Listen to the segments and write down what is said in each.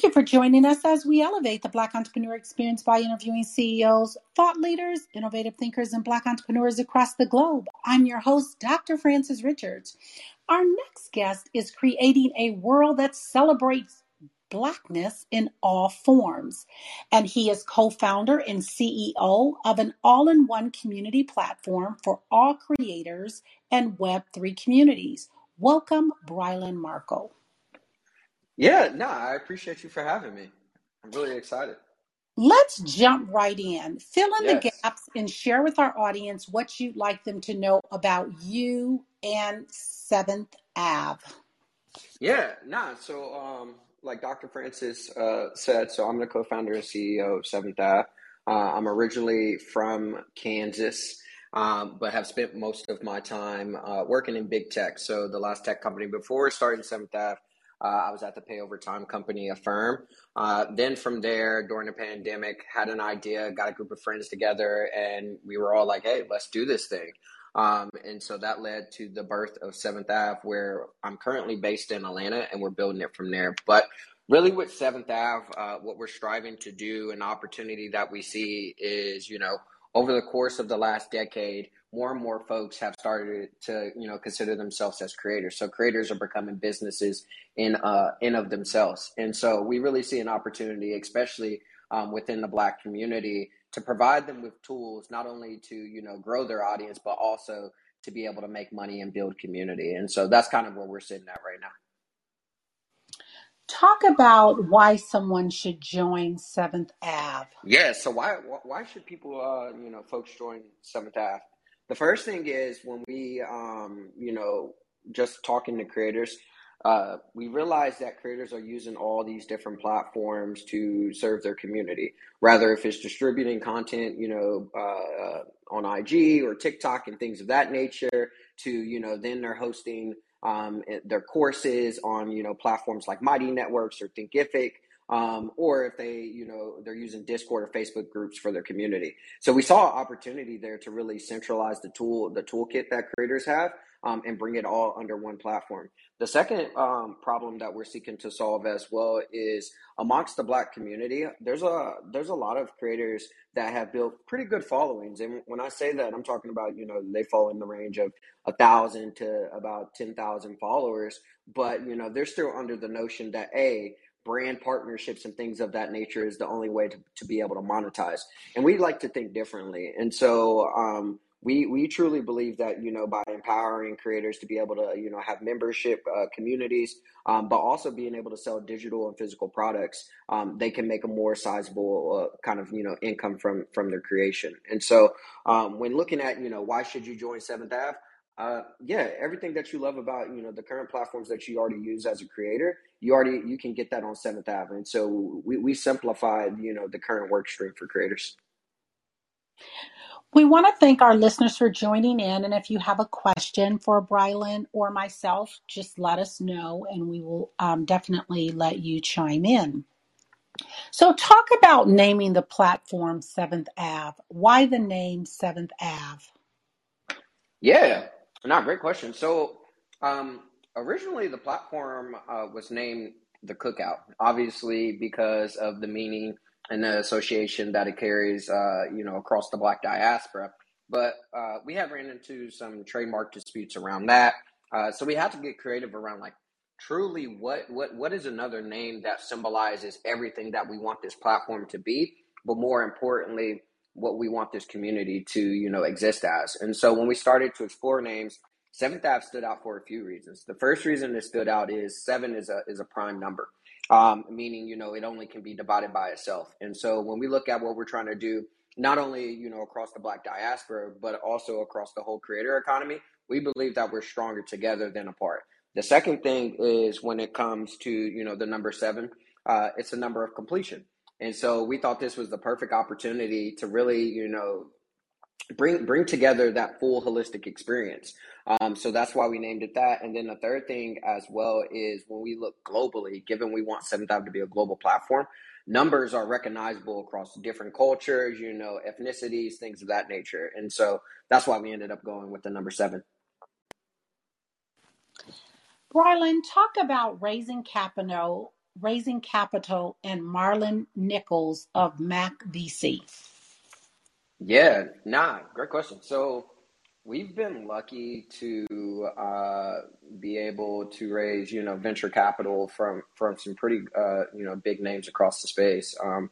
Thank you for joining us as we elevate the Black entrepreneur experience by interviewing CEOs, thought leaders, innovative thinkers, and Black entrepreneurs across the globe. I'm your host, Dr. Francis Richards. Our next guest is creating a world that celebrates Blackness in all forms. And he is co founder and CEO of an all in one community platform for all creators and Web3 communities. Welcome, Brylan Markel. Yeah, no, I appreciate you for having me. I'm really excited. Let's jump right in. Fill in the gaps and share with our audience what you'd like them to know about you and Seventh Ave. Yeah, nah. So, um, like Dr. Francis uh, said, so I'm the co-founder and CEO of Seventh Ave. Uh, I'm originally from Kansas, um, but have spent most of my time uh, working in big tech. So the last tech company before starting Seventh Ave, uh, I was at the pay over time company, Affirm. Uh, then from there, during the pandemic, had an idea, got a group of friends together, and we were all like, "Hey, let's do this thing." Um, and so that led to the birth of Seventh Ave, where I'm currently based in Atlanta, and we're building it from there. But really, with Seventh Ave, uh, what we're striving to do, an opportunity that we see is, you know, over the course of the last decade, more and more folks have started to, you know, consider themselves as creators. So creators are becoming businesses in uh, in of themselves, and so we really see an opportunity, especially um, within the Black community, to provide them with tools not only to, you know, grow their audience, but also to be able to make money and build community. And so that's kind of where we're sitting at right now. Talk about why someone should join Seventh Ave. Yeah. So why why should people uh you know folks join Seventh Ave? The first thing is when we um you know just talking to creators, uh, we realize that creators are using all these different platforms to serve their community. Rather, if it's distributing content, you know, uh, on IG or TikTok and things of that nature, to you know, then they're hosting um, their courses on you know platforms like Mighty Networks or Thinkific. Um, or if they, you know, they're using Discord or Facebook groups for their community. So we saw an opportunity there to really centralize the tool, the toolkit that creators have, um, and bring it all under one platform. The second um, problem that we're seeking to solve as well is amongst the Black community. There's a there's a lot of creators that have built pretty good followings, and when I say that, I'm talking about you know they fall in the range of a thousand to about ten thousand followers, but you know they're still under the notion that a brand partnerships and things of that nature is the only way to, to be able to monetize and we like to think differently and so um, we we truly believe that you know by empowering creators to be able to you know have membership uh, communities um, but also being able to sell digital and physical products um, they can make a more sizable uh, kind of you know income from from their creation. And so um, when looking at you know why should you join seventh ave uh, yeah everything that you love about you know the current platforms that you already use as a creator you already you can get that on seventh ave. And so we, we simplified you know the current work stream for creators We want to thank our listeners for joining in. And if you have a question for Brylan or myself, just let us know and we will um, definitely let you chime in. So, talk about naming the platform Seventh Ave. Why the name Seventh Ave? Yeah, not great question. So, um, originally the platform uh, was named the Cookout, obviously because of the meaning and the association that it carries, uh, you know, across the Black diaspora. But uh, we have ran into some trademark disputes around that, uh, so we had to get creative around like truly what what what is another name that symbolizes everything that we want this platform to be, but more importantly, what we want this community to you know exist as. And so when we started to explore names, Seventh Ave stood out for a few reasons. The first reason it stood out is seven is a is a prime number, um, meaning you know it only can be divided by itself. And so when we look at what we're trying to do, not only you know across the Black diaspora, but also across the whole creator economy, we believe that we're stronger together than apart. The second thing is when it comes to you know the number seven, uh, it's a number of completion. And so we thought this was the perfect opportunity to really, you know, bring bring together that full holistic experience. Um, so that's why we named it that. And then the third thing as well is when we look globally, given we want Seventh Ave to be a global platform, numbers are recognizable across different cultures, you know, ethnicities, things of that nature. And so that's why we ended up going with the number seven. Brylan, talk about raising capital raising capital and Marlon Nichols of Mac VC? Yeah, nah, great question. So we've been lucky to uh, be able to raise, you know, venture capital from from some pretty, uh, you know, big names across the space. Um,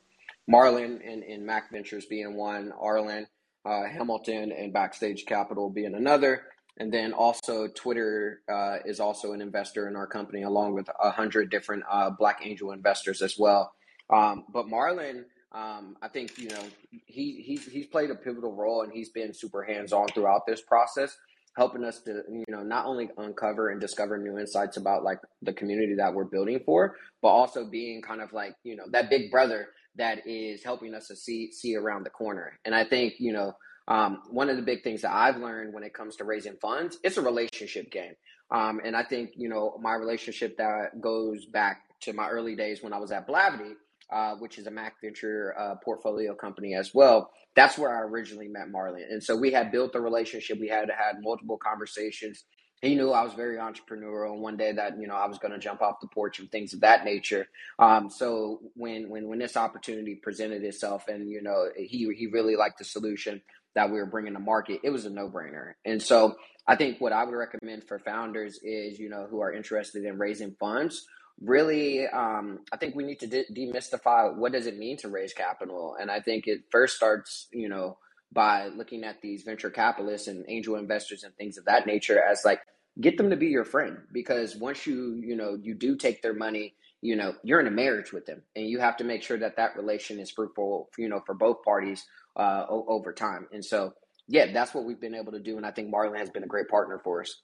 Marlon and, and Mac Ventures being one, Arlan, uh, Hamilton, and Backstage Capital being another. And then also Twitter uh, is also an investor in our company, along with a hundred different uh, Black angel investors as well. Um, but Marlon, um, I think you know he he's he's played a pivotal role, and he's been super hands on throughout this process, helping us to you know not only uncover and discover new insights about like the community that we're building for, but also being kind of like you know that big brother that is helping us to see see around the corner. And I think you know um, one of the big things that I've learned when it comes to raising funds, it's a relationship game. Um, and I think, you know, my relationship that goes back to my early days when I was at Blavity, uh, which is a Mac Venture uh, portfolio company as well. That's where I originally met Marlon. And so we had built a relationship. We had had multiple conversations. He knew I was very entrepreneurial, and one day that you know I was going to jump off the porch and things of that nature. Um, so when when when this opportunity presented itself, and you know he he really liked the solution, that we were bringing to market, it was a no brainer. And so I think what I would recommend for founders is, you know, who are interested in raising funds, really, um, I think we need to de- demystify what does it mean to raise capital. And I think it first starts, you know, by looking at these venture capitalists and angel investors and things of that nature as like get them to be your friend because once you you know you do take their money you know you're in a marriage with them and you have to make sure that that relation is fruitful you know for both parties uh, o- over time. And so, yeah, that's what we've been able to do. And I think Marlon has been a great partner for us.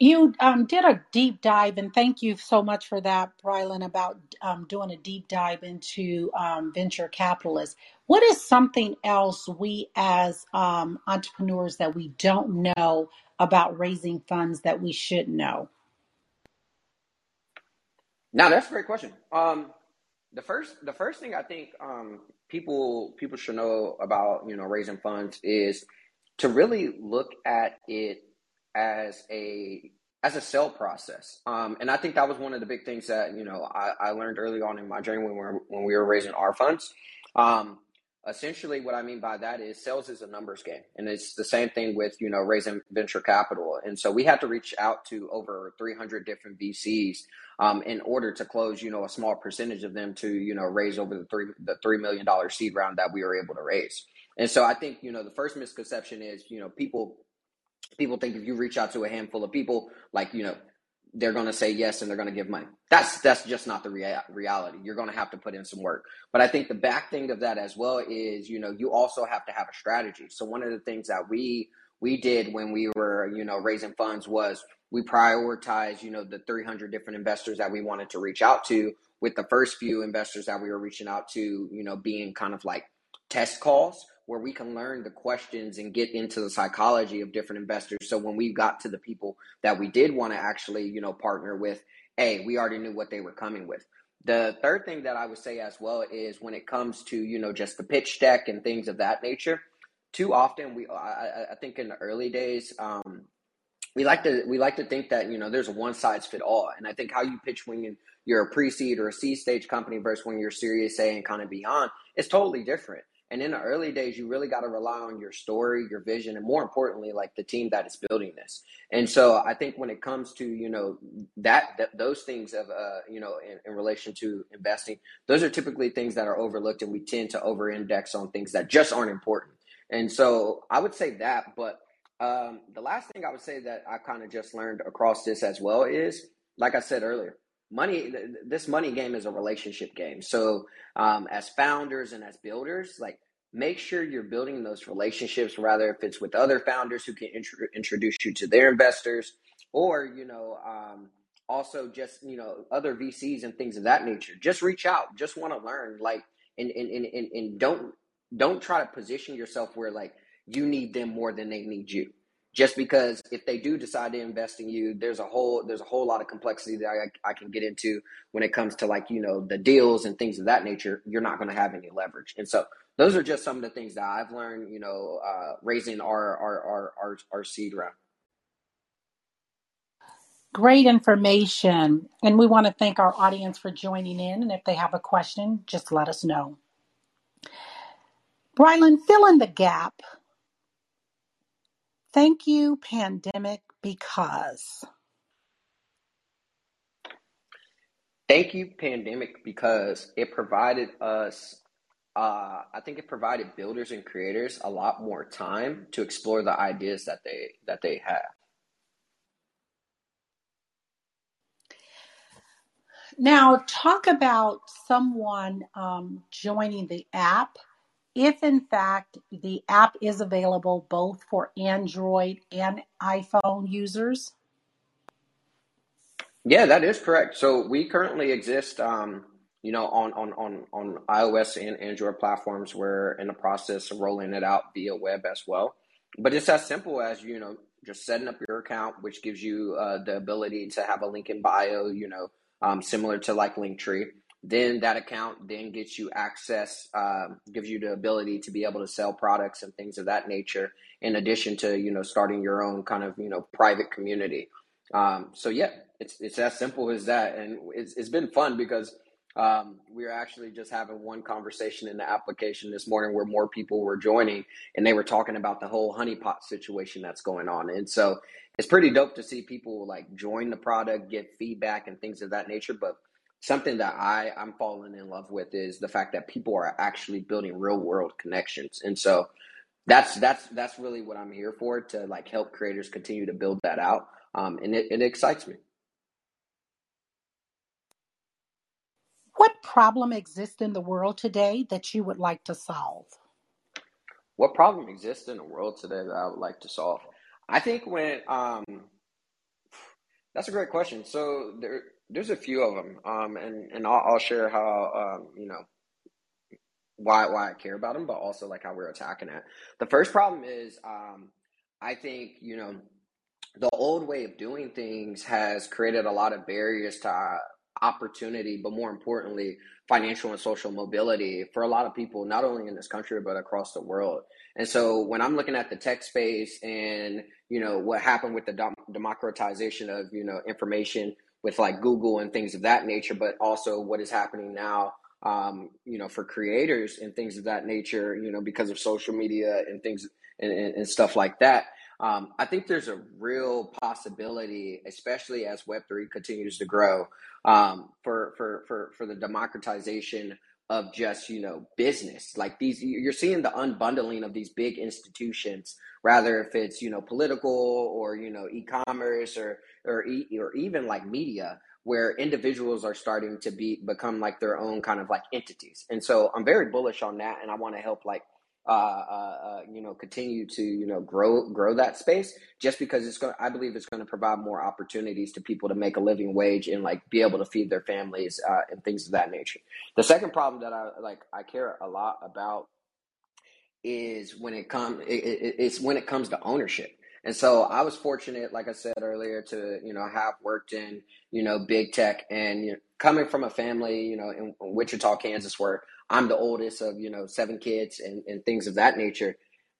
You um, did a deep dive, and thank you so much for that, Brylan, about um, doing a deep dive into um, venture capitalists. What is something else we as um, entrepreneurs that we don't know about raising funds that we should know? Now, that's a great question. Um, the first the first thing I think um, people people should know about you know raising funds is to really look at it as a as a sell process. Um, and I think that was one of the big things that you know I, I learned early on in my journey when we were when we were raising our funds. Um, essentially what i mean by that is sales is a numbers game and it's the same thing with you know raising venture capital and so we had to reach out to over 300 different vcs um, in order to close you know a small percentage of them to you know raise over the three the three million dollar seed round that we were able to raise and so i think you know the first misconception is you know people people think if you reach out to a handful of people like you know they're going to say yes and they're going to give money. That's that's just not the rea- reality. You're going to have to put in some work. But I think the back thing of that as well is, you know, you also have to have a strategy. So one of the things that we we did when we were, you know, raising funds was we prioritized, you know, the 300 different investors that we wanted to reach out to with the first few investors that we were reaching out to, you know, being kind of like test calls where we can learn the questions and get into the psychology of different investors. So when we got to the people that we did want to actually, you know, partner with, a we already knew what they were coming with. The third thing that I would say as well is when it comes to you know just the pitch deck and things of that nature. Too often we I, I think in the early days um, we like to we like to think that you know there's a one size fit all, and I think how you pitch when you, you're a pre seed or a seed stage company versus when you're Series A and kind of beyond is totally different. And in the early days, you really got to rely on your story, your vision, and more importantly, like the team that is building this. And so I think when it comes to, you know, that, those things of, uh, you know, in, in relation to investing, those are typically things that are overlooked and we tend to over index on things that just aren't important. And so I would say that, but um, the last thing I would say that I kind of just learned across this as well is, like I said earlier, money this money game is a relationship game. So um, as founders and as builders like make sure you're building those relationships rather if it's with other founders who can int- introduce you to their investors or you know um, also just you know other vcs and things of that nature. Just reach out. Just want to learn. Like and, and, and, and, and don't don't try to position yourself where like you need them more than they need you just because if they do decide to invest in you there's a whole there's a whole lot of complexity that I, I can get into when it comes to like you know the deals and things of that nature you're not going to have any leverage and so those are just some of the things that i've learned you know uh, raising our our, our our our seed round Great information. And we want to thank our audience for joining in. And if they have a question, just let us know. Brylan, fill in the gap. Thank you, pandemic, because. Thank you, pandemic, because it provided us. Uh, I think it provided builders and creators a lot more time to explore the ideas that they that they have. Now, talk about someone um, joining the app. If in fact the app is available both for Android and iPhone users. Yeah, that is correct. So we currently exist, um, you know, on, on, on, on iOS and Android platforms. We're in the process of rolling it out via web as well. But it's as simple as, you know, just setting up your account, which gives you uh, the ability to have a link in bio, you know, um, similar to like Linktree. Then that account then gets you access, uh, gives you the ability to be able to sell products and things of that nature. In addition to you know starting your own kind of you know private community. Um, so yeah, it's it's as simple as that, and it's it's been fun because um, we were actually just having one conversation in the application this morning where more people were joining, and they were talking about the whole honeypot situation that's going on, and so it's pretty dope to see people like join the product, get feedback, and things of that nature. But something that I I'm falling in love with is the fact that people are actually building real world connections, and so that's that's that's really what I'm here for to like help creators continue to build that out, um, and it, it excites me. What problem exists in the world today that you would like to solve? What problem exists in the world today that I would like to solve? I think when um, that's a great question. So there, there's a few of them, um, and and I'll, I'll share how um, you know why why I care about them, but also like how we're attacking it. The first problem is um, I think you know the old way of doing things has created a lot of barriers to uh, opportunity, but more importantly, financial and social mobility for a lot of people, not only in this country but across the world. And so when I'm looking at the tech space and you know what happened with the democratization of you know information with like Google and things of that nature, but also what is happening now um, you know, for creators and things of that nature, you know, because of social media and things and, and, and stuff like that. Um, I think there's a real possibility, especially as Web3 continues to grow, um, for, for, for, for the democratization of just you know business. Like these you're seeing the unbundling of these big institutions rather if it's you know political or you know e-commerce or or, or even like media where individuals are starting to be become like their own kind of like entities. And so i'm very bullish on that and i want to help like uh, uh, uh, you know, continue to you know grow grow that space. Just because it's going, I believe it's going to provide more opportunities to people to make a living wage and like be able to feed their families uh, and things of that nature. The second problem that I like I care a lot about is when it comes it, it, it's when it comes to ownership. And so I was fortunate, like I said earlier, to you know have worked in you know big tech and you know, coming from a family you know in Wichita, Kansas, where I'm the oldest of, you know, seven kids and, and things of that nature.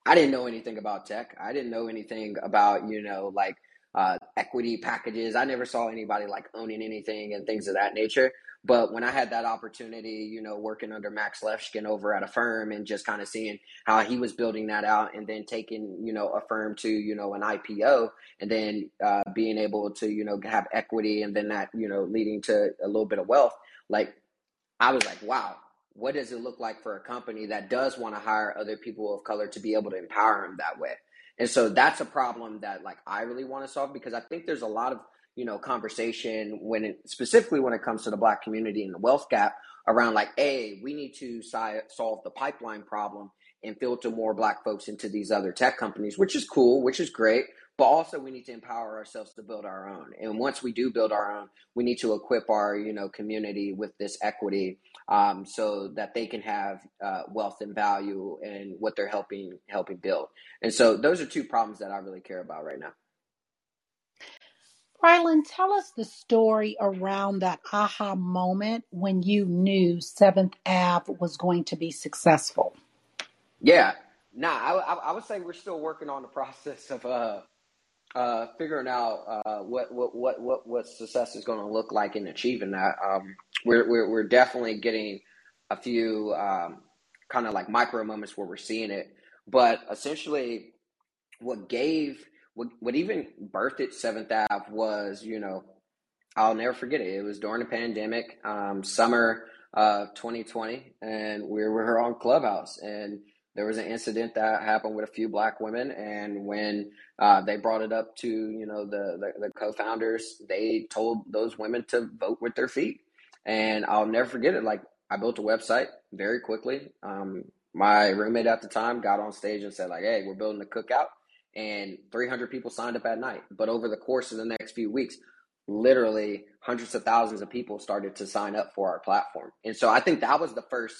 I didn't know anything about tech. I didn't know anything about, you know, like uh, equity packages. I never saw anybody like owning anything and things of that nature. But when I had that opportunity, you know, working under Max Levchin over at Affirm and just kind of seeing how he was building that out and then taking, you know, Affirm to, you know, an IPO and then uh, being able to, you know, have equity and then that, you know, leading to a little bit of wealth, like I was like, wow, what does it look like for a company that does want to hire other people of color to be able to empower them that way? And so that's a problem that like I really want to solve because I think there's a lot of you know conversation when it specifically when it comes to the black community and the wealth gap around like a we need to si- solve the pipeline problem and filter more black folks into these other tech companies which is cool which is great but also we need to empower ourselves to build our own. And once we do build our own we need to equip our you know community with this equity um, so that they can have uh, wealth and value and what they're helping helping build. And so those are two problems that i really care about right now. Brylan, tell us the story around that aha moment when you knew Seventh Ave was going to be successful. Yeah, nah, I, I, I would say we're still working on the process of uh, uh, figuring out uh, what, what what what what success is going to look like in achieving that. Um, we're, we're we're definitely getting a few um, kind of like micro moments where we're seeing it, but essentially, what gave what what even birthed it Seventh Ave was you know I'll never forget it. It was during the pandemic, um, summer of 2020, and we were on Clubhouse and there was an incident that happened with a few black women and when uh, they brought it up to you know the, the, the co-founders they told those women to vote with their feet. And i'll never forget it. Like i built a website very quickly. Um, my roommate at the time got on stage and said like hey we're building a cookout. And 300 people signed up at night. But over the course of the next few weeks literally hundreds of thousands of people started to sign up for our platform. And so i think that was the first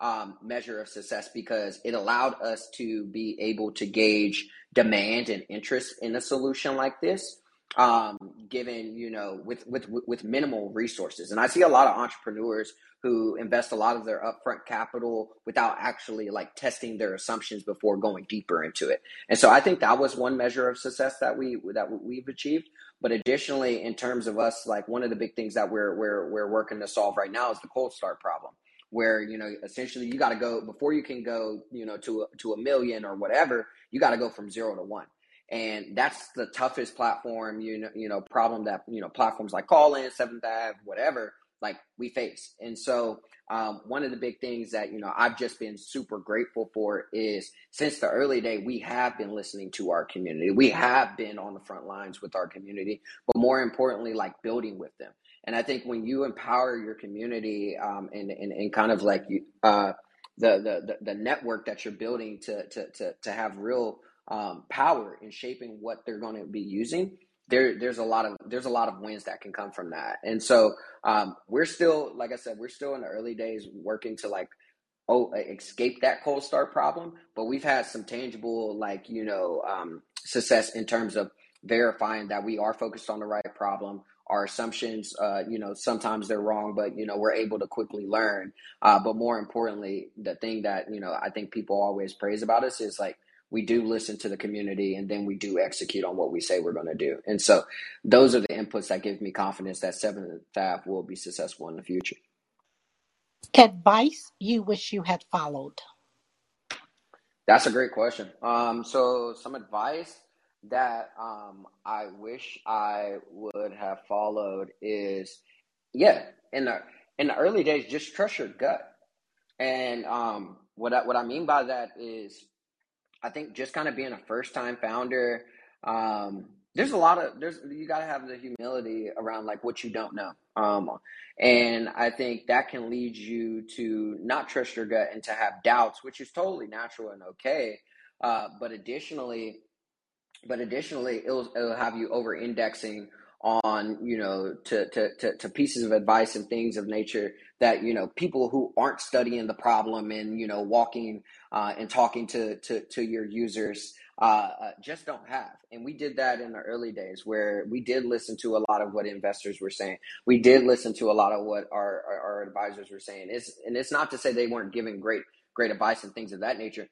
um, measure of success because it allowed us to be able to gauge demand and interest in a solution like this um, given you know with with with minimal resources. And i see a lot of entrepreneurs who invest a lot of their upfront capital without actually like testing their assumptions before going deeper into it. And so i think that was one measure of success that we that we've achieved. But additionally in terms of us like one of the big things that we're we're we're working to solve right now is the cold start problem where you know essentially you got to go before you can go you know to a, to a million or whatever you got to go from zero to one and that's the toughest platform you know you know problem that you know platforms like Callin, Seventh Ave, whatever like we face. And so um, one of the big things that you know I've just been super grateful for is since the early day we have been listening to our community. We have been on the front lines with our community, but more importantly, like building with them. And I think when you empower your community um, and, and, and kind of like you, uh, the, the, the network that you're building to, to, to, to have real um, power in shaping what they're going to be using, there there's a lot of there's a lot of wins that can come from that. And so um, we're still, like I said, we're still in the early days working to like oh escape that cold start problem, but we've had some tangible like you know um, success in terms of verifying that we are focused on the right problem our assumptions uh, you know sometimes they're wrong but you know we're able to quickly learn. Uh, but more importantly the thing that you know i think people always praise about us is like we do listen to the community and then we do execute on what we say we're going to do. And so those are the inputs that give me confidence that seventh ave will be successful in the future. Advice you wish you had followed? That's a great question. Um, so some advice that um, I wish I would have followed is, yeah, in the in the early days, just trust your gut. And um, what I, what I mean by that is, I think just kind of being a first time founder, um, there's a lot of there's you got to have the humility around like what you don't know. Um, and I think that can lead you to not trust your gut and to have doubts, which is totally natural and okay. Uh, but additionally, but additionally it'll, it'll have you over indexing on you know to, to, to, to, pieces of advice and things of nature that you know people who aren't studying the problem and you know walking uh, and talking to, to, to your users uh, uh, just don't have. And we did that in the early days where we did listen to a lot of what investors were saying. We did listen to a lot of what our, our, our advisors were saying. It's, and it's not to say they weren't giving great great advice and things of that nature.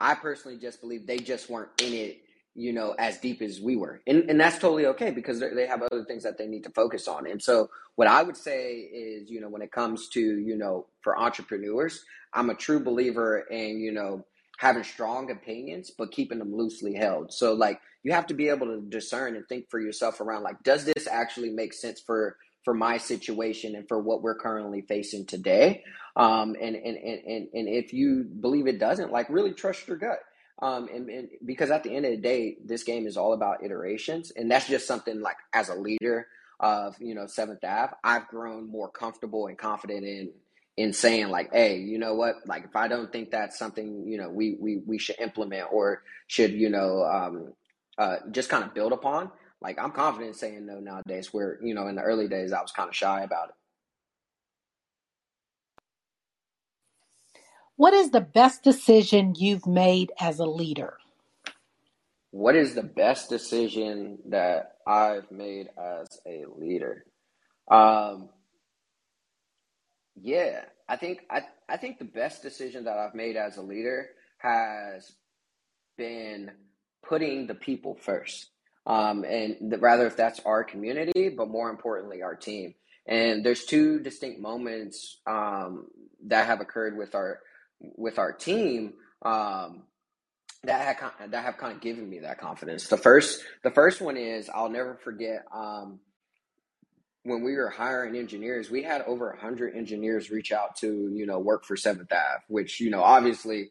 I personally just believe they just weren't in it you know, as deep as we were. And, and that's totally okay because they have other things that they need to focus on. And so, what I would say is, you know, when it comes to, you know, for entrepreneurs, I'm a true believer in, you know, having strong opinions, but keeping them loosely held. So, like, you have to be able to discern and think for yourself around, like, does this actually make sense for for my situation and for what we're currently facing today um, and, and, and, and if you believe it doesn't like really trust your gut um, and, and because at the end of the day, this game is all about iterations, and that's just something like as a leader of you know Seventh Ave, I've grown more comfortable and confident in in saying like, hey, you know what? Like if I don't think that's something you know we we we should implement or should you know um, uh, just kind of build upon, like I'm confident saying no nowadays. Where you know in the early days I was kind of shy about it. What is the best decision you've made as a leader? What is the best decision that I've made as a leader? Um, yeah, I think I I think the best decision that I've made as a leader has been putting the people first. um, and the, rather if that's our community, but more importantly, our team. And there's two distinct moments um, that have occurred with our with our team um, that have that have kind of given me that confidence. The first the first one is I'll never forget um, when we were hiring engineers. We had over hundred engineers reach out to you know work for Seventh Ave, which you know obviously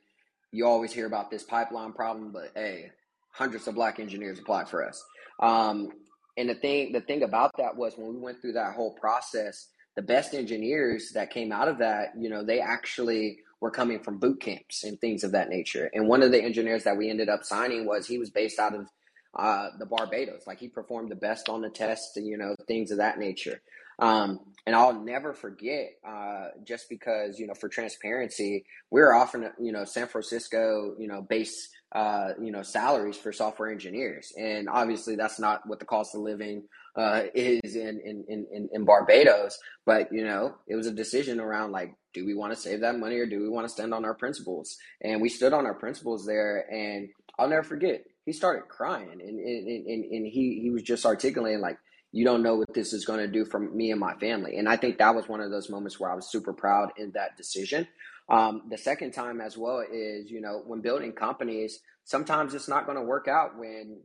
you always hear about this pipeline problem, but hey, hundreds of black engineers applied for us. Um, and the thing the thing about that was when we went through that whole process, the best engineers that came out of that, you know, they actually were coming from boot camps and things of that nature. And one of the engineers that we ended up signing was he was based out of uh, the Barbados. Like he performed the best on the test, and, you know, things of that nature. Um, and I'll never forget, uh, just because you know, for transparency, we are offering you know San Francisco, you know, base uh, you know salaries for software engineers, and obviously that's not what the cost of living uh, is in, in in in Barbados. But you know, it was a decision around like, do we want to save that money or do we want to stand on our principles? And we stood on our principles there, and I'll never forget. He started crying, and and, and, and he he was just articulating like you don't know what this is going to do for me and my family. And I think that was one of those moments where I was super proud in that decision. Um, the second time as well is, you know, when building companies, sometimes it's not going to work out when,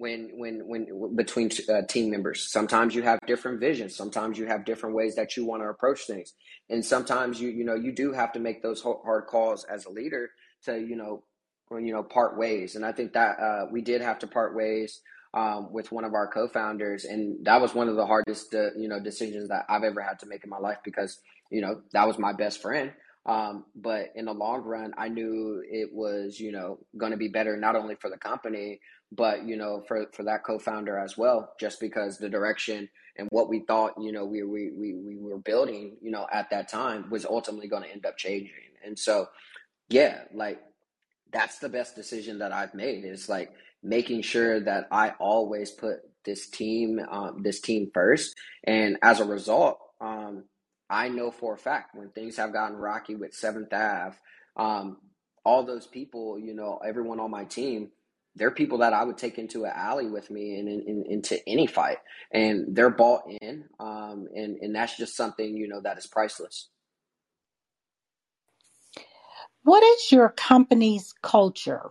when, when, when between uh, team members. Sometimes you have different visions. Sometimes you have different ways that you want to approach things. And sometimes you, you know, you do have to make those hard calls as a leader to, you know, you know, part ways. And I think that uh, we did have to part ways um, with one of our co-founders, and that was one of the hardest, uh, you know, decisions that I've ever had to make in my life because you know that was my best friend. Um, but in the long run, I knew it was, you know, going to be better not only for the company, but you know, for for that co-founder as well. Just because the direction and what we thought, you know, we we we, we were building, you know, at that time was ultimately going to end up changing. And so, yeah, like that's the best decision that I've made. Is like making sure that I always put this team, um, this team first. And as a result, um, I know for a fact when things have gotten rocky with Seventh Ave, um, all those people, you know, everyone on my team, they're people that I would take into an alley with me and in, in, into any fight, and they're bought in, um, and and that's just something you know that is priceless. What is your company's culture?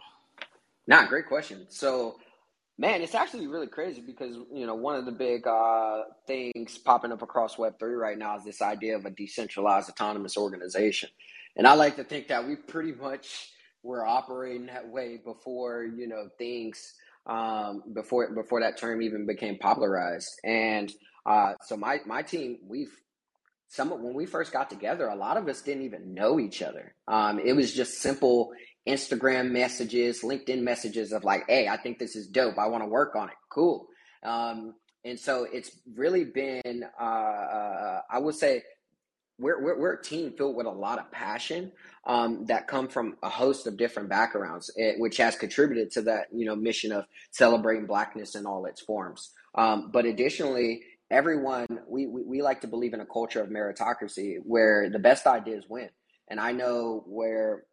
Nah, great question. So, man, it's actually really crazy because you know one of the big uh, things popping up across Web three right now is this idea of a decentralized autonomous organization, and I like to think that we pretty much were operating that way before you know things um, before before that term even became popularized. And uh, so my my team we've some when we first got together, a lot of us didn't even know each other. Um, it was just simple Instagram messages, LinkedIn messages of like, hey, I think this is dope. I want to work on it. Cool. Um, and so it's really been, uh, uh, I would say, we're, we're, we're, a team filled with a lot of passion um, that come from a host of different backgrounds, it, eh, which has contributed to that you know mission of celebrating blackness in all its forms. Um, but additionally, everyone we, we, we like to believe in a culture of meritocracy where the best ideas win. And I know where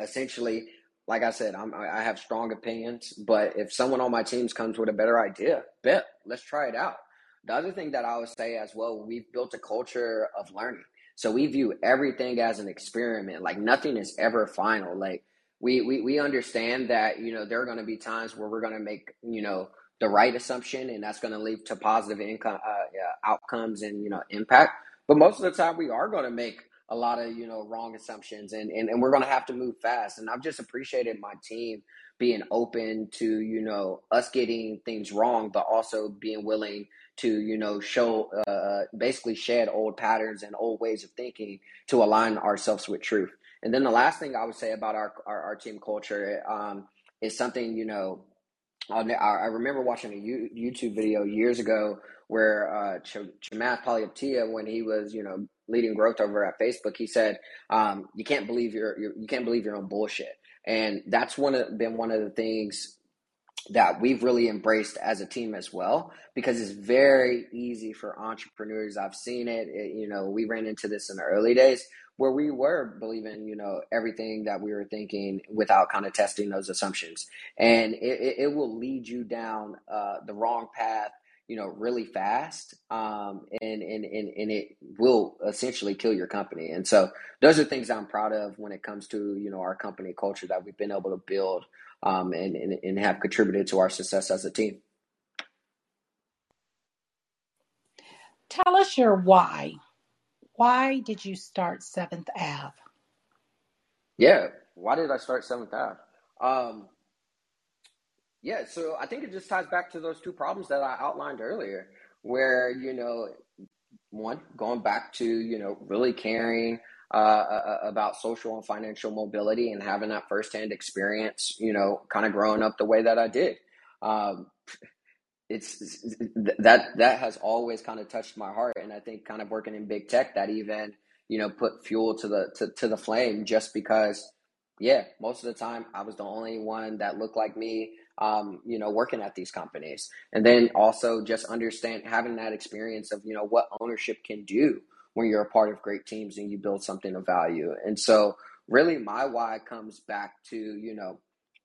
essentially, like I said, I'm, I have strong opinions, but if someone on my teams comes with a better idea, bet, let's try it out. The other thing that I would say as well, we've built a culture of learning. So we view everything as an experiment. Like nothing is ever final. Like we we, we understand that, you know, there are going to be times where we're going to make, you know, the right assumption and that's going to lead to positive income uh, outcomes and, you know, impact. But most of the time we are going to make a lot of you know wrong assumptions and and, and we're going to have to move fast and i've just appreciated my team being open to you know us getting things wrong but also being willing to you know show uh, basically shed old patterns and old ways of thinking to align ourselves with truth. And then the last thing i would say about our our, our team culture um, is something you know I remember watching a YouTube video years ago where uh, Ch- Chamath Palihapitiya, when he was, you know, leading growth over at Facebook, he said, um, "You can't believe your, your you can't believe your own bullshit," and that's one of been one of the things that we've really embraced as a team as well because it's very easy for entrepreneurs i've seen it, it, you know we ran into this in the early days where we were believing you know everything that we were thinking without kind of testing those assumptions. And it, it will lead you down uh, the wrong path you know really fast um, and, and, and, and it will essentially kill your company and so those are things i'm proud of when it comes to you know our company culture that we've been able to build um, and, and, and have contributed to our success as a team. Tell us your why. Why did you start Seventh Ave? Yeah, why did I start Seventh Ave? Um, yeah, so I think it just ties back to those two problems that I outlined earlier, where you know, one going back to you know really caring uh, uh, about social and financial mobility and having that firsthand experience, you know, kind of growing up the way that I did. Um, it's that that has always kind of touched my heart, and I think kind of working in big tech that even you know put fuel to the to, to the flame just because yeah most of the time i was the only one that looked like me um, you know working at these companies and then also just understand having that experience of you know what ownership can do when you're a part of great teams and you build something of value. And so, really, my why comes back to, you know,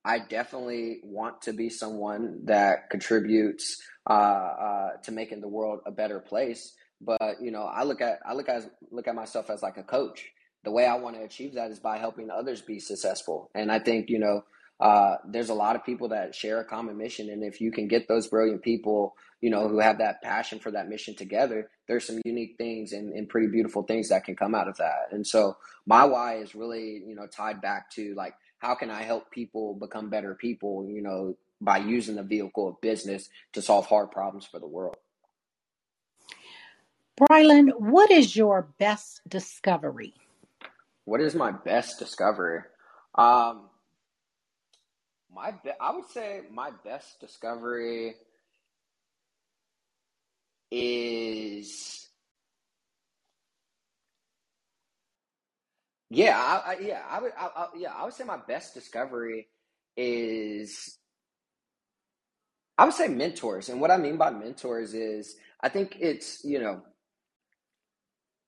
I definitely want to be someone that contributes uh, uh, to making the world a better place. But you know, I look at I look at look at myself as like a coach. The way I want to achieve that is by helping others be successful. And I think you know, uh, there's a lot of people that share a common mission, and if you can get those brilliant people you know, who have that passion for that mission together, there's some unique things and, and pretty beautiful things that can come out of that. And so my why is really, you know, tied back to like, how can I help people become better people, you know, by using the vehicle of business to solve hard problems for the world. Brylan, what is your best discovery? What is my best discovery? Um, my be- I would say my best discovery is yeah, I, I, yeah, I would, I, I, yeah, I would say my best discovery is, I would say mentors, and what I mean by mentors is, I think it's you know,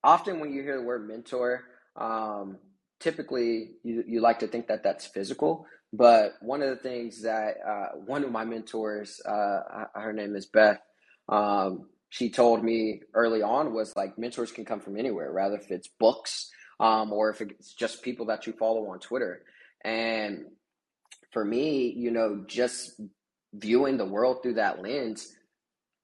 often when you hear the word mentor, um, typically you you like to think that that's physical, but one of the things that uh, one of my mentors, uh, her name is Beth. Um, she told me early on was like mentors can come from anywhere, rather if it's books um, or if it's just people that you follow on Twitter. And for me, you know, just viewing the world through that lens,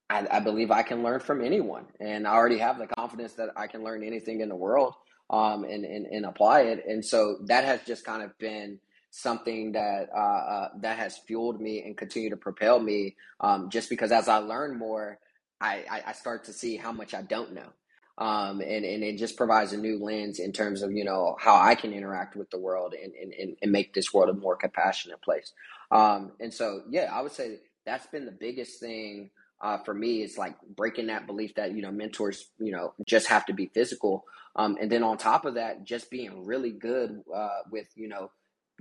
I, I, believe I can learn from anyone. And I already have the confidence that I can learn anything in the world um, and, and, and apply it. And so that has just kind of been something that uh, uh, that has fueled me and continue to propel me um, just because as I learn more, I, I start to see how much I don't know. Um, and, and it just provides a new lens in terms of, you know, how I can interact with the world and, and, and make this world a more compassionate place. Um, and so, yeah, I would say that's been the biggest thing uh, for me is like breaking that belief that, you know, mentors, you know, just have to be physical. Um, and then on top of that, just being really good uh, with, you know,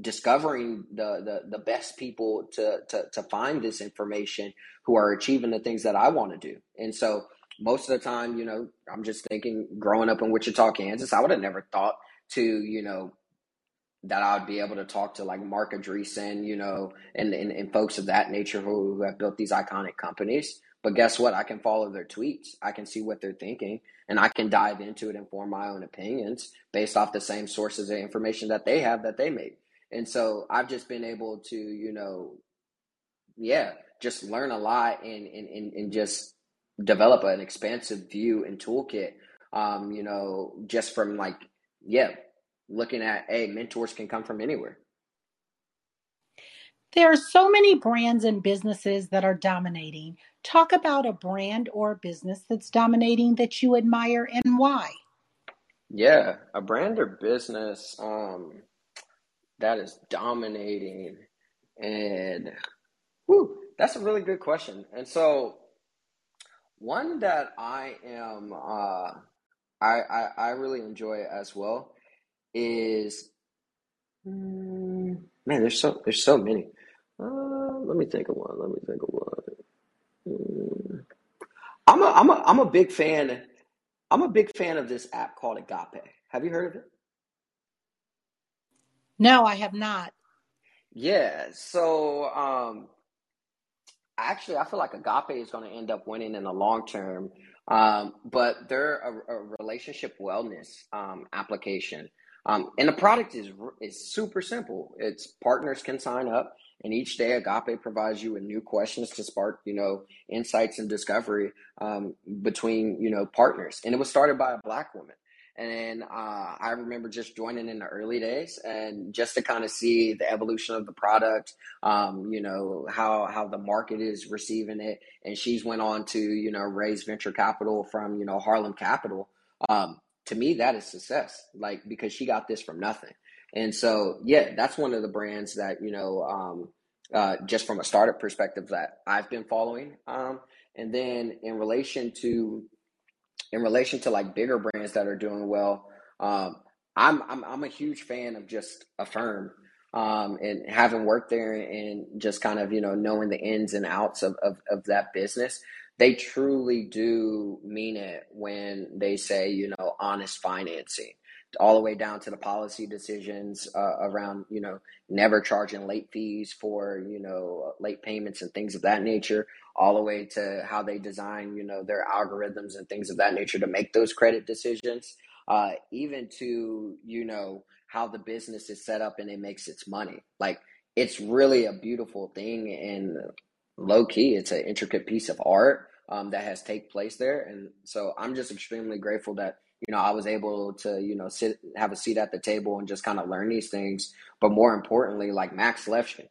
discovering the, the the best people to to to find this information who are achieving the things that I want to do. And so most of the time, you know, I'm just thinking growing up in Wichita, Kansas, I would have never thought to, you know, that I would be able to talk to like Marc Andreessen, you know, and, and, and folks of that nature who, have built these iconic companies. But guess what? I can follow their tweets. I can see what they're thinking and I can dive into it and form my own opinions based off the same sources of information that they have that they made. And so I've just been able to, you know, yeah, just learn a lot and, and, and, and just develop an expansive view and toolkit, um, you know, just from like, yeah, looking at, hey, mentors can come from anywhere. There are so many brands and businesses that are dominating. Talk about a brand or business that's dominating that you admire and why. Yeah, a brand or business. Um, that is dominating? And whew, that's a really good question. And so, one that I am, uh, I, I, I really enjoy as well is, mm, man, there's so there's so many. Uh, let me think of one. Let me think of one. Mm. I'm a I'm a I'm a big fan. I'm a big fan of this app called Agape. Have you heard of it? No, I have not. Yeah. So um, actually, I feel like Agape is going to end up winning in the long term. Um, but they're a, a relationship wellness um, application, um, and the product is is super simple. It's partners can sign up, and each day Agape provides you with new questions to spark you know insights and discovery um, between you know partners. And it was started by a black woman. And uh, I remember just joining in the early days and just to kind of see the evolution of the product, um, you know, how, how the market is receiving it. And she's went on to, you know, raise venture capital from, you know, Harlem Capital. Um, to me, that is success, like, because she got this from nothing. And so, yeah, that's one of the brands that, you know, um, uh, just from a startup perspective that I've been following. Um, and then in relation to in relation to like bigger brands that are doing well, um, I'm, I'm I'm a huge fan of just Affirm um, and having worked there and just kind of you know knowing the ins and outs of, of, of that business. They truly do mean it when they say you know honest financing all the way down to the policy decisions uh, around you know never charging late fees for you know late payments and things of that nature all the way to how they design you know their algorithms and things of that nature to make those credit decisions uh, even to you know how the business is set up and it makes its money. Like it's really a beautiful thing and low key it's an intricate piece of art um, that has take place there. And so i'm just extremely grateful that you know, I was able to, you know, sit, have a seat at the table and just kind of learn these things. But more importantly, like Max Levchin,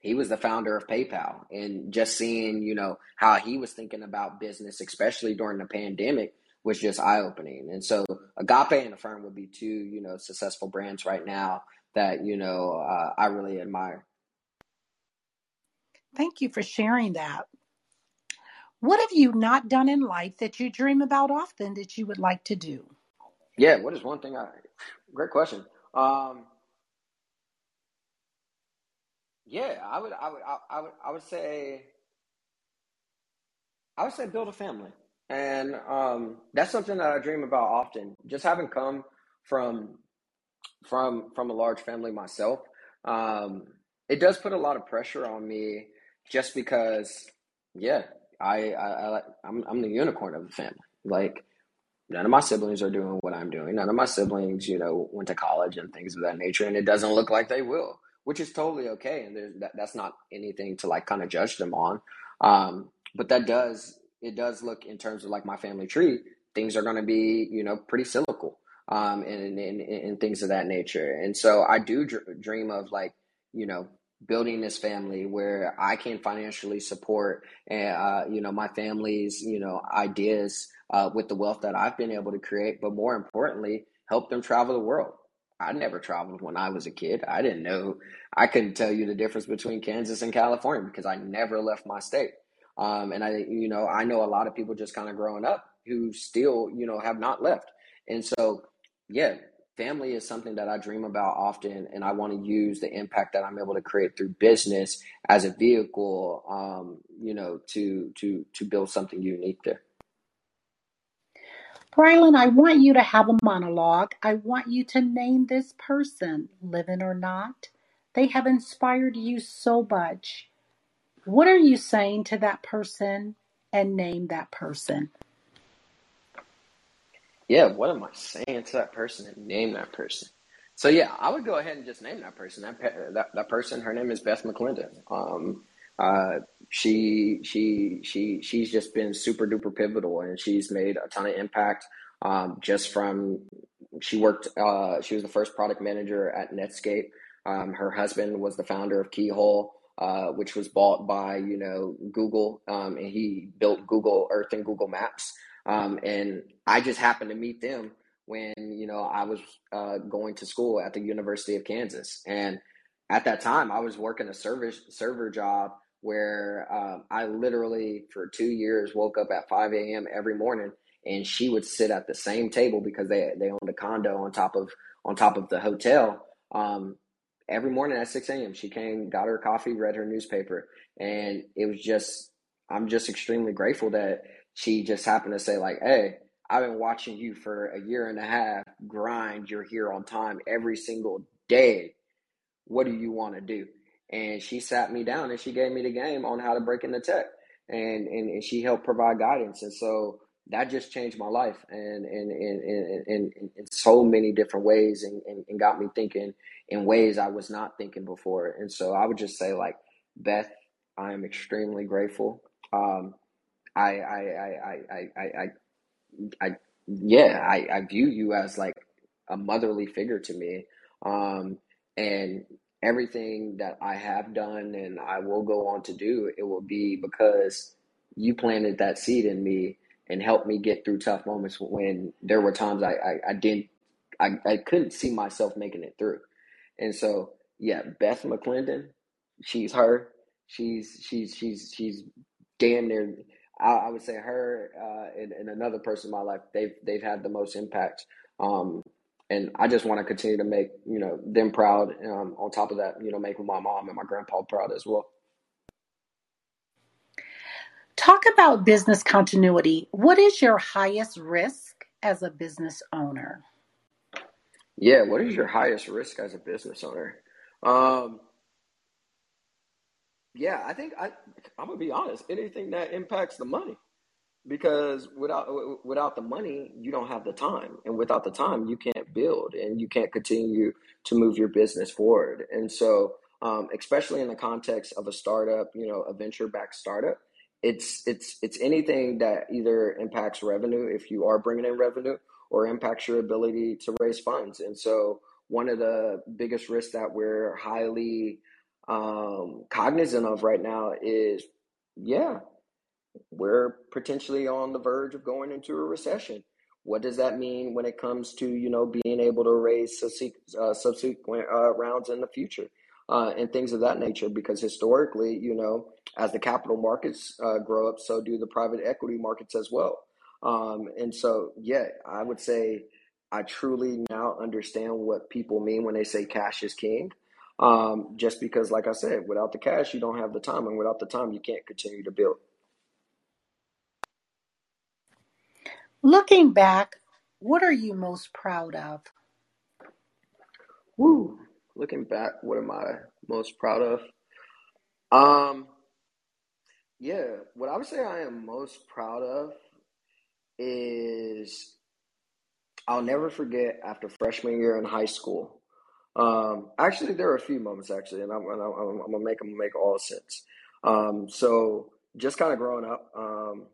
he was the founder of PayPal, and just seeing, you know, how he was thinking about business, especially during the pandemic, was just eye opening. And so, Agape and the firm would be two, you know, successful brands right now that you know uh, I really admire. Thank you for sharing that. What have you not done in life that you dream about often that you would like to do? Yeah, what is one thing I great question. Um yeah, I would I would I would I would say I would say build a family. And um that's something that I dream about often. Just having come from from from a large family myself, um it does put a lot of pressure on me just because yeah, I, I, I I'm I'm the unicorn of the family. Like none of my siblings are doing what I'm doing. None of my siblings, you know, went to college and things of that nature, and it doesn't look like they will, which is totally okay. And there's that, that's not anything to like kind of judge them on. Um, but that does it does look in terms of like my family tree, things are going to be you know pretty cyclical um, and, and, and things of that nature. And so I do dr- dream of like you know building this family where I can financially support, uh, you know, my family's, you know, ideas uh, with the wealth that I've been able to create, but more importantly, help them travel the world. I never traveled when I was a kid. I didn't know. I couldn't tell you the difference between Kansas and California because I never left my state. Um, and I, you know, I know a lot of people just kind of growing up who still, you know, have not left. And so, yeah, family is something that I dream about often, and I want to use the impact that I'm able to create through business as a vehicle, um, you know, to to to build something unique there. Brylan, I want you to have a monologue. I want you to name this person, living or not. They have inspired you so much. What are you saying to that person and name that person? Yeah, what am I saying to that person and name that person? So yeah, I would go ahead and just name that person. That that, that person, her name is Beth McClendon. Um, uh, she she she she's just been super duper pivotal, and she's made a ton of impact. Um, just from she worked, uh, she was the first product manager at Netscape. Um, her husband was the founder of Keyhole. Uh, which was bought by you know Google, um, and he built Google Earth and Google Maps. Um, and I just happened to meet them when, you know, I was uh, going to school at the University of Kansas. And at that time, I was working a server, server job where um, I literally, for two years, woke up at 5 a.m. every morning and she would sit at the same table because they, they owned a condo on top of on top of the hotel. Um, every morning at 6 a.m. she came, got her coffee, read her newspaper, and it was just I'm just extremely grateful that she just happened to say like, "Hey, I've been watching you for a year and a half grind. You're here on time every single day. What do you want to do?" And she sat me down and she gave me the game on how to break into tech, and and, and she helped provide guidance. And so that just changed my life and and in, in, in so many different ways and, and, and got me thinking in ways I was not thinking before. And so I would just say like Beth, I am extremely grateful. Um, I, I, I, I, I, I, I, yeah, I, I view you as like a motherly figure to me. Um, and everything that I have done and I will go on to do, it will be because you planted that seed in me and helped me get through tough moments when there were times I, I, I didn't I, I couldn't see myself making it through. And so yeah, Beth McClendon, she's her. She's she's she's she's damn near I, I would say her uh, and, and another person in my life, they've they've had the most impact. Um, and I just want to continue to make you know them proud. Um, on top of that, you know, making my mom and my grandpa proud as well. Talk about business continuity. What is your highest risk as a business owner? Yeah, what is your highest risk as a business owner? Um, yeah, I think I I'm gonna be honest. Anything that impacts the money, because without without the money, you don't have the time, and without the time, you can't build and you can't continue to move your business forward. And so, um, especially in the context of a startup, you know, a venture backed startup, it's it's it's anything that either impacts revenue if you are bringing in revenue or impacts your ability to raise funds and so one of the biggest risks that we're highly um, cognizant of right now is yeah we're potentially on the verge of going into a recession what does that mean when it comes to you know being able to raise uh, subsequent uh, rounds in the future uh, and things of that nature. Because historically, you know, as the capital markets uh, grow up, so do the private equity markets as well. Um, and so, yeah, I would say I truly now understand what people mean when they say cash is king. Um, just because, like I said, without the cash, you don't have the time, and without the time, you can't continue to build. Looking back, what are you most proud of? Woo looking back, what am I most proud of? Um, yeah, what I would say I am most proud of is I'll never forget after freshman year in high school. Um, actually, there are a few moments actually, and I'm, I'm, I'm gonna make them make all sense. Um, so just kind of growing up, um,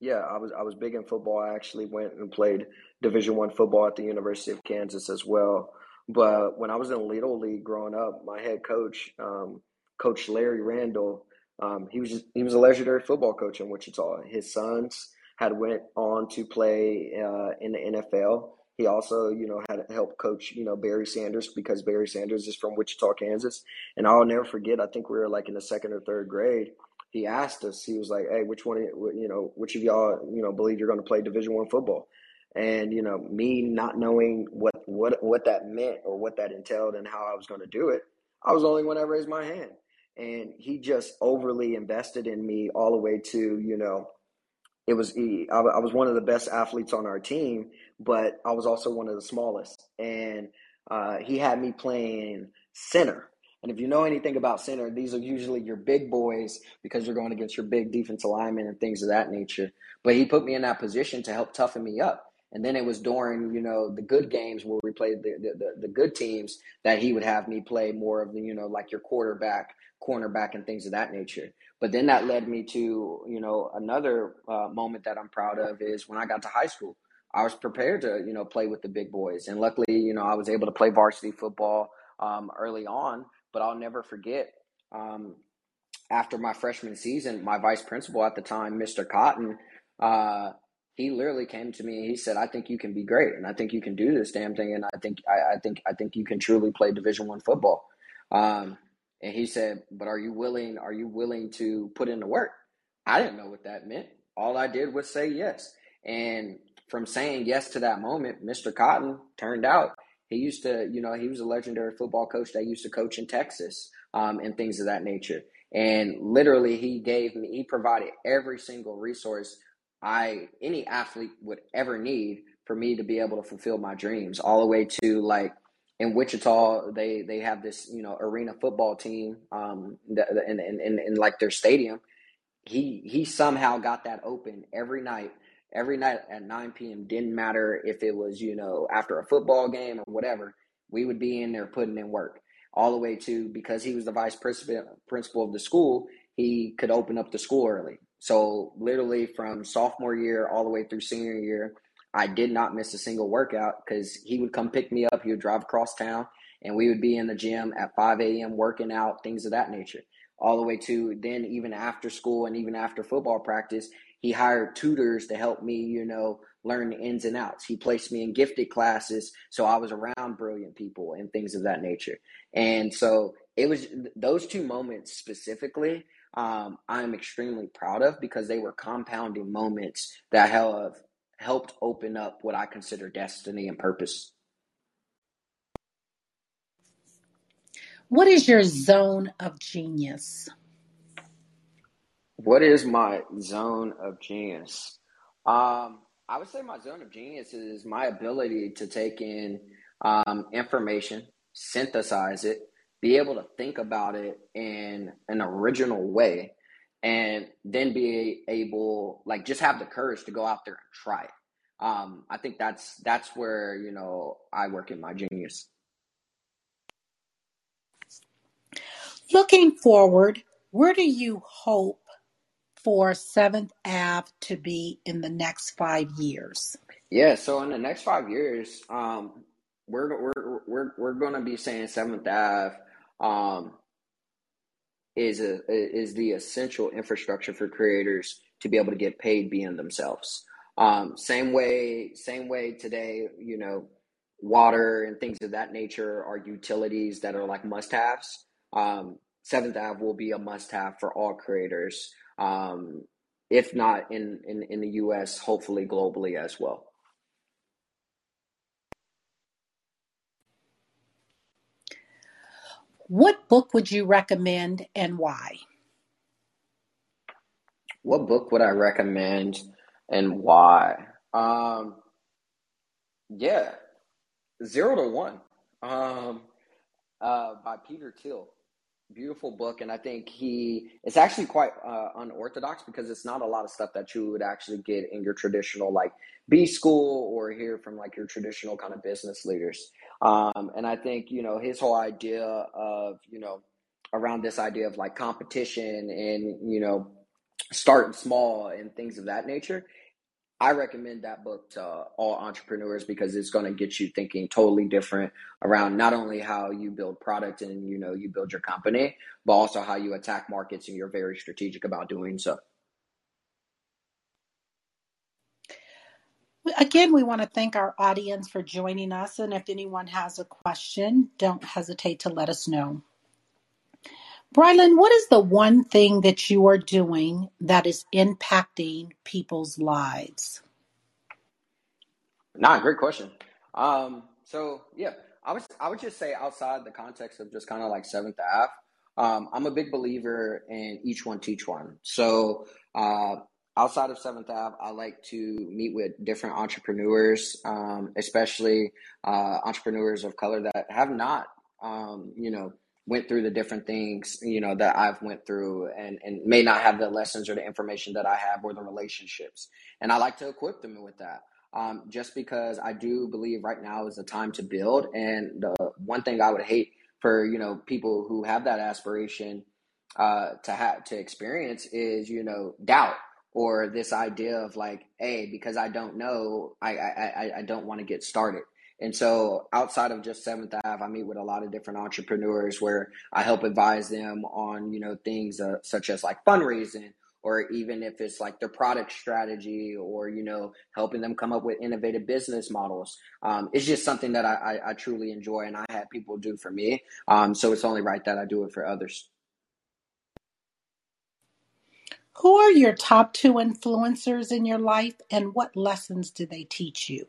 yeah, I was I was big in football. I actually went and played Division One football at the University of Kansas as well. But when I was in Little League growing up, my head coach, um, Coach Larry Randall, um, he was just, he was a legendary football coach in Wichita. His sons had went on to play uh, in the NFL. He also, you know, had helped coach, you know, Barry Sanders because Barry Sanders is from Wichita, Kansas. And I'll never forget. I think we were like in the second or third grade. He asked us. He was like, "Hey, which one, you know, which of y'all, you know, believe you're going to play Division One football?" and you know me not knowing what what what that meant or what that entailed and how I was going to do it, I was the only one that raised my hand, and he just overly invested in me all the way to you know it was I, I was one of the best athletes on our team, but I was also one of the smallest, and uh, he had me playing center. And if you know anything about center, these are usually your big boys because you're going against your big defensive linemen and things of that nature. But he put me in that position to help toughen me up. And then it was during, you know, the good games where we played the, the, the, good teams that he would have me play more of the, you know, like your quarterback, cornerback, and things of that nature. But then that led me to, you know, another uh, moment that I'm proud of is when I got to high school. I was prepared to, you know, play with the big boys. And luckily, you know, I was able to play varsity football um, early on. But I'll never forget um, after my freshman season, my vice principal at the time, Mr. Cotton, uh, he literally came to me and he said, "I think you can be great, and I think you can do this damn thing, and I think I, I think I think you can truly play Division One football." Um, and he said, "But are you willing? Are you willing to put in the work?" I didn't know what that meant. All I did was say yes, and from saying yes to that moment, Mr. Cotton turned out He used to, you know, he was a legendary football coach that used to coach in Texas um, and things of that nature. And literally, he gave me, he provided every single resource I, any athlete would ever need for me to be able to fulfill my dreams, all the way to like in Wichita, they they have this you know arena football team um in in, in, in like their stadium. He he somehow got that open every night every night at 9 p.m. Didn't matter if it was, you know, after a football game or whatever, we would be in there putting in work. All the way to because he was the vice principal of the school, he could open up the school early. So literally from sophomore year all the way through senior year, I did not miss a single workout because he would come pick me up. He would drive across town and we would be in the gym at 5 a.m. working out, things of that nature. All the way to then, even after school and even after football practice, he hired tutors to help me, you know, learn the ins and outs. He placed me in gifted classes so I was around brilliant people and things of that nature. And so it was those two moments specifically um, I'm extremely proud of because they were compounding moments that have helped open up what I consider destiny and purpose. What is your zone of genius? What is my zone of genius? Um, I would say my zone of genius is my ability to take in um, information, synthesize it, be able to think about it in an original way, and then be able, like, just have the courage to go out there and try it. Um, I think that's that's where you know I work in my genius. Looking forward, where do you hope for Seventh Ave to be in the next five years? Yeah, so in the next five years, um, we're we're we're we're going to be saying Seventh Ave um, is a is the essential infrastructure for creators to be able to get paid being themselves. Um, same way, same way today, you know, water and things of that nature are utilities that are like must haves. Um, Seventh Ave will be a must have for all creators um, if not in, in, in the US, hopefully globally as well. What book would you recommend and why? What book would I recommend and why? Um, yeah, Zero to One um, uh, by Peter Thiel beautiful book and i think he it's actually quite uh, unorthodox because it's not a lot of stuff that you would actually get in your traditional like b school or hear from like your traditional kind of business leaders. Um, and i think you know his whole idea of you know around this idea of like competition and you know starting small and things of that nature I recommend that book to all entrepreneurs because it's going to get you thinking totally different around not only how you build product and you know you build your company, but also how you attack markets and you're very strategic about doing so. Again, we want to thank our audience for joining us. And if anyone has a question, don't hesitate to let us know. Brylan, what is the one thing that you are doing that is impacting people's lives? Nah, great question. Um, so yeah, I was I would just say outside the context of just kind of like Seventh Ave, um, I'm a big believer in each one teach one. So uh, outside of Seventh Ave, I like to meet with different entrepreneurs, um, especially uh, entrepreneurs of color that have not, um, you know, went through the different things you know that I've went through and and may not have the lessons or the information that I have or the relationships. And I like to equip them with that um, just because I do believe right now is the time to build. And the one thing I would hate for you know people who have that aspiration uh, to have to experience is you know doubt or this idea of like hey because I don't know I I, I don't want to get started and so outside of just Seventh Ave, I meet with a lot of different entrepreneurs where I help advise them on, you know, things uh, such as like fundraising or even if it's like their product strategy or, you know, helping them come up with innovative business models. Um, it's just something that I, I, I, truly enjoy and I have people do for me. Um, so it's only right that I do it for others. Who are your top two influencers in your life and what lessons do they teach you?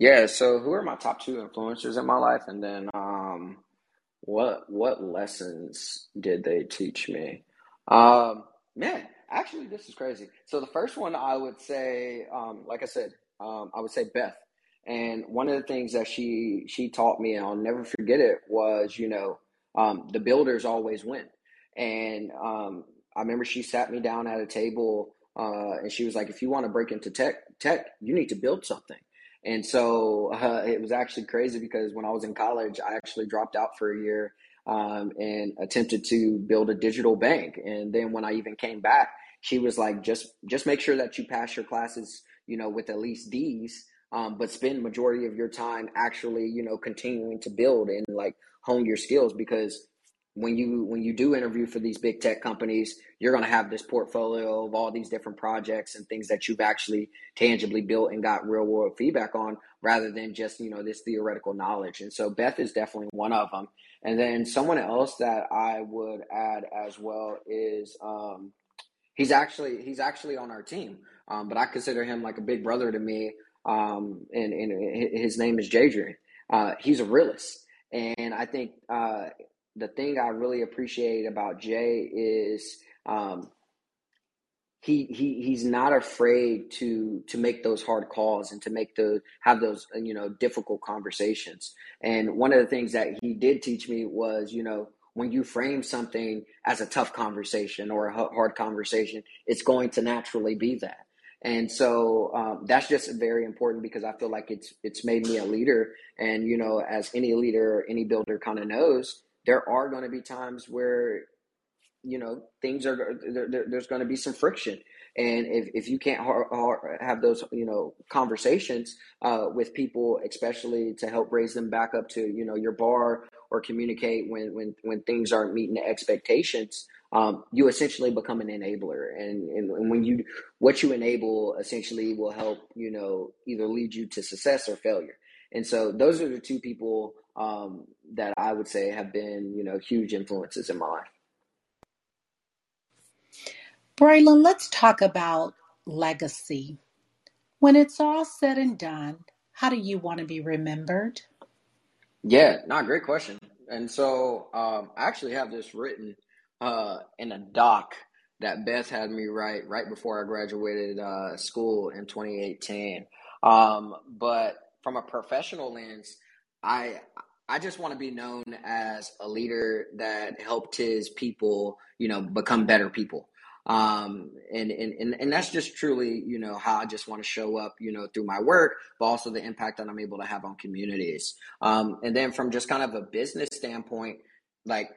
Yeah, so who are my top two influencers in my life, and then um, what what lessons did they teach me? Um, man, actually, this is crazy. So the first one I would say, um, like I said, um, I would say Beth. And one of the things that she she taught me, and I'll never forget it, was you know um, the builders always win. And um, I remember she sat me down at a table, uh, and she was like, "If you want to break into tech, tech, you need to build something." And so uh, it was actually crazy because when I was in college, I actually dropped out for a year um, and attempted to build a digital bank. And then when I even came back, she was like, "Just just make sure that you pass your classes, you know, with at least D's." Um, but spend majority of your time actually, you know, continuing to build and like hone your skills because when you when you do interview for these big tech companies you're going to have this portfolio of all these different projects and things that you've actually tangibly built and got real world feedback on rather than just you know this theoretical knowledge. And so beth is definitely one of them and then someone else that i would add as well is um, he's actually he's actually on our team um, but i consider him like a big brother to me um, and, and his name is jadrian uh, he's a realist. And I think uh, the thing I really appreciate about Jay is um, he he he's not afraid to to make those hard calls and to make the have those you know difficult conversations. And one of the things that he did teach me was you know when you frame something as a tough conversation or a hard conversation, it's going to naturally be that. And so um, that's just very important because I feel like it's it's made me a leader. And you know, as any leader, any builder kind of knows, there are going to be times where you know things are there, there, there's going to be some friction. And if, if you can't ha- ha- have those you know conversations uh, with people especially to help raise them back up to you know your bar or communicate when when when things aren't meeting the expectations um, you essentially become an enabler. And, and, and when you what you enable essentially will help you know either lead you to success or failure. And so those are the two people um, that I would say have been, you know, huge influences in my life. Brylan, let's talk about legacy. When it's all said and done, how do you want to be remembered? Yeah, not a great question. And so um, I actually have this written uh, in a doc that Beth had me write right before I graduated uh, school in 2018. Um, but from a professional lens, I I just want to be known as a leader that helped his people, you know, become better people. Um, and, and, and that's just truly, you know, how I just want to show up, you know, through my work, but also the impact that I'm able to have on communities. Um, and then from just kind of a business standpoint, like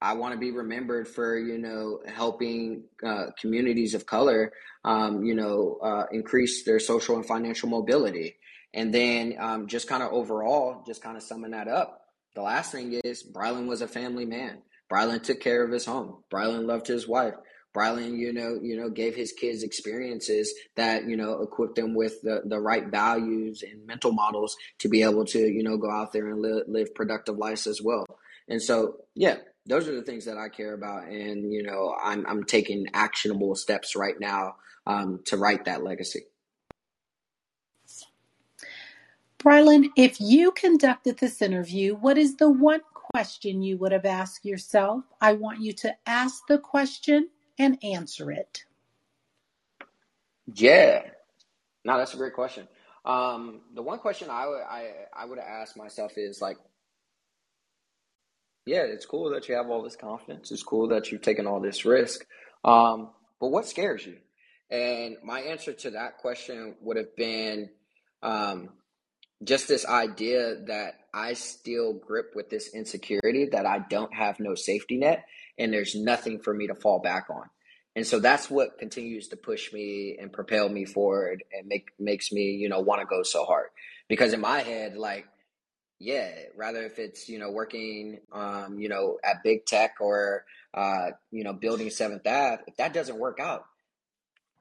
I want to be remembered for, you know, helping uh, communities of color, um, you know, uh, increase their social and financial mobility. And then um, just kind of overall, just kind of summing that up, the last thing is Brylan was a family man. Brylan took care of his home. Brylan loved his wife. Brylan, you know, you know, gave his kids experiences that you know equipped them with the the right values and mental models to be able to you know go out there and live, live productive lives as well. And so, yeah, those are the things that I care about, and you know, I'm I'm taking actionable steps right now um, to write that legacy. Brylan, if you conducted this interview, what is the one question you would have asked yourself? I want you to ask the question and answer it. Yeah, no, that's a great question. Um, the one question I would I I would ask myself is like, yeah, it's cool that you have all this confidence. It's cool that you've taken all this risk. Um, but what scares you? And my answer to that question would have been um, just this idea that I still grip with this insecurity that I don't have no safety net and there's nothing for me to fall back on. And so that's what continues to push me and propel me forward and make makes me, you know, want to go so hard. Because in my head, like, yeah, rather if it's, you know, working um, you know, at big tech or uh, you know, building seventh Ave, if that doesn't work out,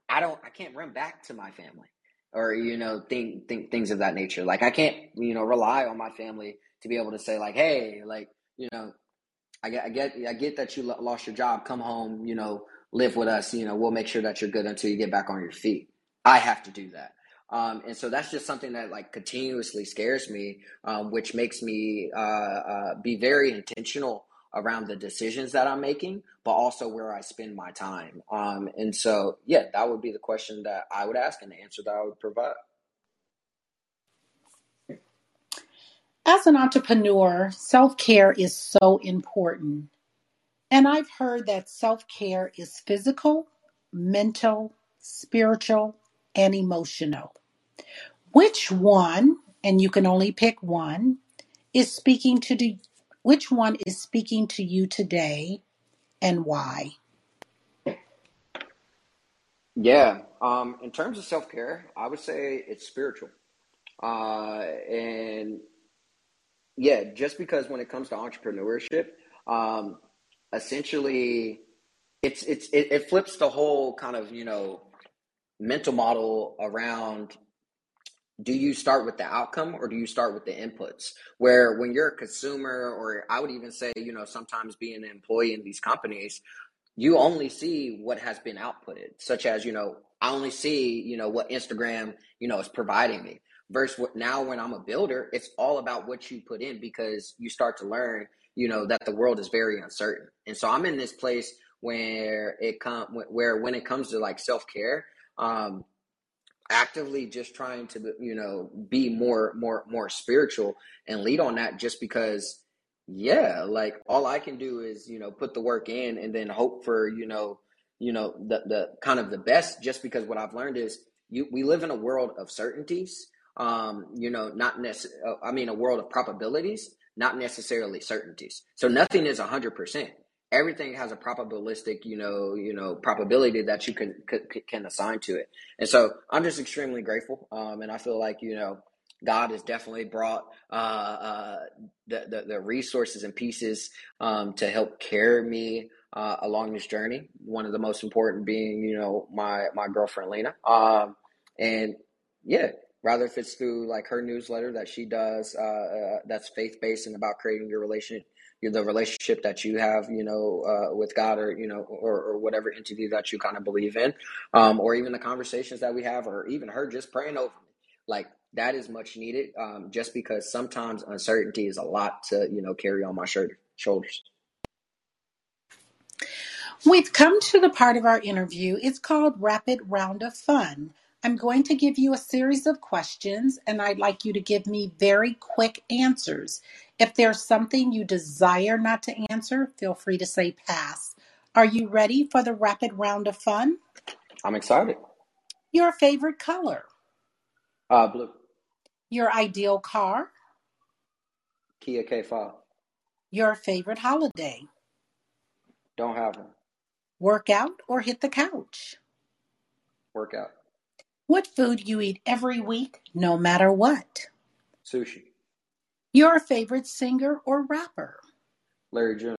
I don't I can't run back to my family or you know think, think things of that nature. Like i can't you know rely on my family to be able to say like hey like you know i get i get i get that you lost your job. Come home you know live with us. You know we'll make sure that you're good until you get back on your feet. I have to do that. Um, and so that's just something that like continuously scares me, um, which makes me uh, uh, be very intentional around the decisions that I'm making, but also where I spend my time. Um, and so, yeah, that would be the question that I would ask and the answer that I would provide. As an entrepreneur, self care is so important. And I've heard that self care is physical, mental, spiritual, and emotional. Which one, and you can only pick one, is speaking to the, which one is speaking to you today and why? Yeah, um, in terms of self care, I would say it's spiritual. Uh, and yeah, just because when it comes to entrepreneurship, um, essentially, it's it's it, it flips the whole kind of you know mental model around do you start with the outcome or do you start with the inputs? Where when you're a consumer or i would even say you know sometimes being an employee in these companies you only see what has been outputted such as you know i only see you know what instagram you know is providing me versus what now when i'm a builder it's all about what you put in because you start to learn you know that the world is very uncertain. And so i'm in this place where it come where when it comes to like self-care um actively just trying to you know be more more more spiritual and lead on that just because yeah like all i can do is you know put the work in and then hope for you know you know the the kind of the best just because what i've learned is you we live in a world of certainties um you know not necessarily i mean a world of probabilities not necessarily certainties. So nothing is 100% everything has a probabilistic you know you know probability that you can can assign to it. And so i'm just extremely grateful um, and i feel like you know god has definitely brought uh, uh, the, the, the resources and pieces um, to help carry me uh, along this journey. One of the most important being you know my my girlfriend lena. Um, and yeah rather if it's through like her newsletter that she does uh, uh, that's faith-based and about creating your relationship the relationship that you have, you know, uh, with God or, you know, or, or whatever entity that you kind of believe in, um, or even the conversations that we have, or even her just praying over me. Like that is much needed um, just because sometimes uncertainty is a lot to, you know, carry on my shoulders. We've come to the part of our interview. It's called Rapid Round of Fun. I'm going to give you a series of questions, and I'd like you to give me very quick answers. If there's something you desire not to answer, feel free to say pass. Are you ready for the rapid round of fun? I'm excited. Your favorite color? Uh, blue. Your ideal car? Kia K5. Your favorite holiday? Don't have one. Work out or hit the couch? Workout. What food you eat every week, no matter what? Sushi. Your favorite singer or rapper? Larry June.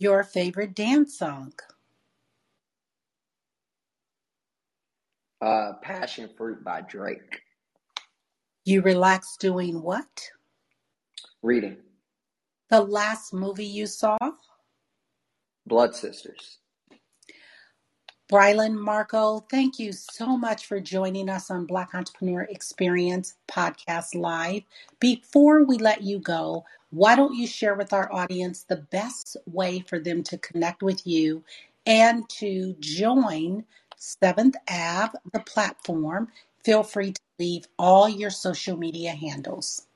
Your favorite dance song? Uh, Passionfruit by Drake. You relax doing what? Reading. The last movie you saw? Blood Sisters. Brylan Marco, thank you so much for joining us on Black Entrepreneur Experience Podcast Live. Before we let you go, why don't you share with our audience the best way for them to connect with you and to join Seventh Ave, the platform? Feel free to leave all your social media handles.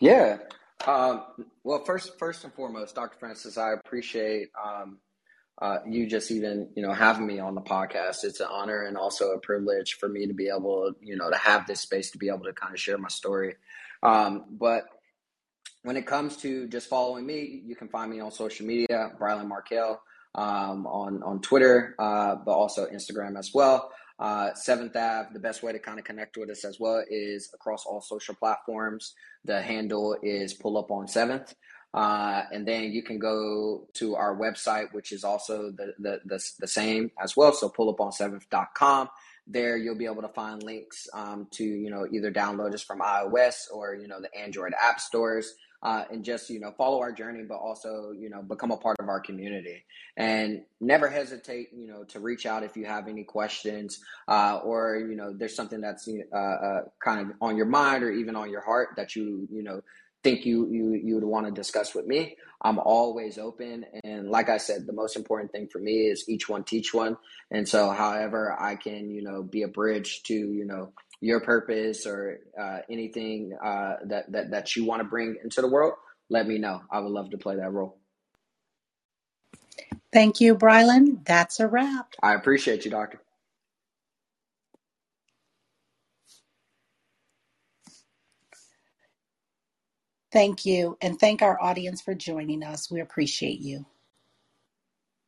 Yeah. Um, well, first, first and foremost, Dr. Francis, I appreciate um, uh, you just even you know having me on the podcast it's an honor and also a privilege for me to be able you know to have this space to be able to kind of share my story um, but when it comes to just following me you can find me on social media Brylan Markel um, on on Twitter uh, but also Instagram as well uh, Seventh Ave, the best way to kind of connect with us as well is across all social platforms. The handle is pull up on seventh. Uh, and then you can go to our website, which is also the, the, the, the same as well. So pullupon7th.com. There you'll be able to find links um, to, you know, either download us from iOS or, you know, the Android app stores. uh, and just you know follow our journey, but also you know become a part of our community. And never hesitate, you know, to reach out if you have any questions uh, or you know there's something that's uh, uh, kind of on your mind or even on your heart that you you know think you you you would want to discuss with me. I'm always open, and like I said, the most important thing for me is each one teach one. And so, however I can, you know, be a bridge to you know your purpose or uh, anything uh, that, that that you want to bring into the world, let me know. I would love to play that role. Thank you, Brylan. That's a wrap. I appreciate you, Doctor. Thank you, and thank our audience for joining us. We appreciate you.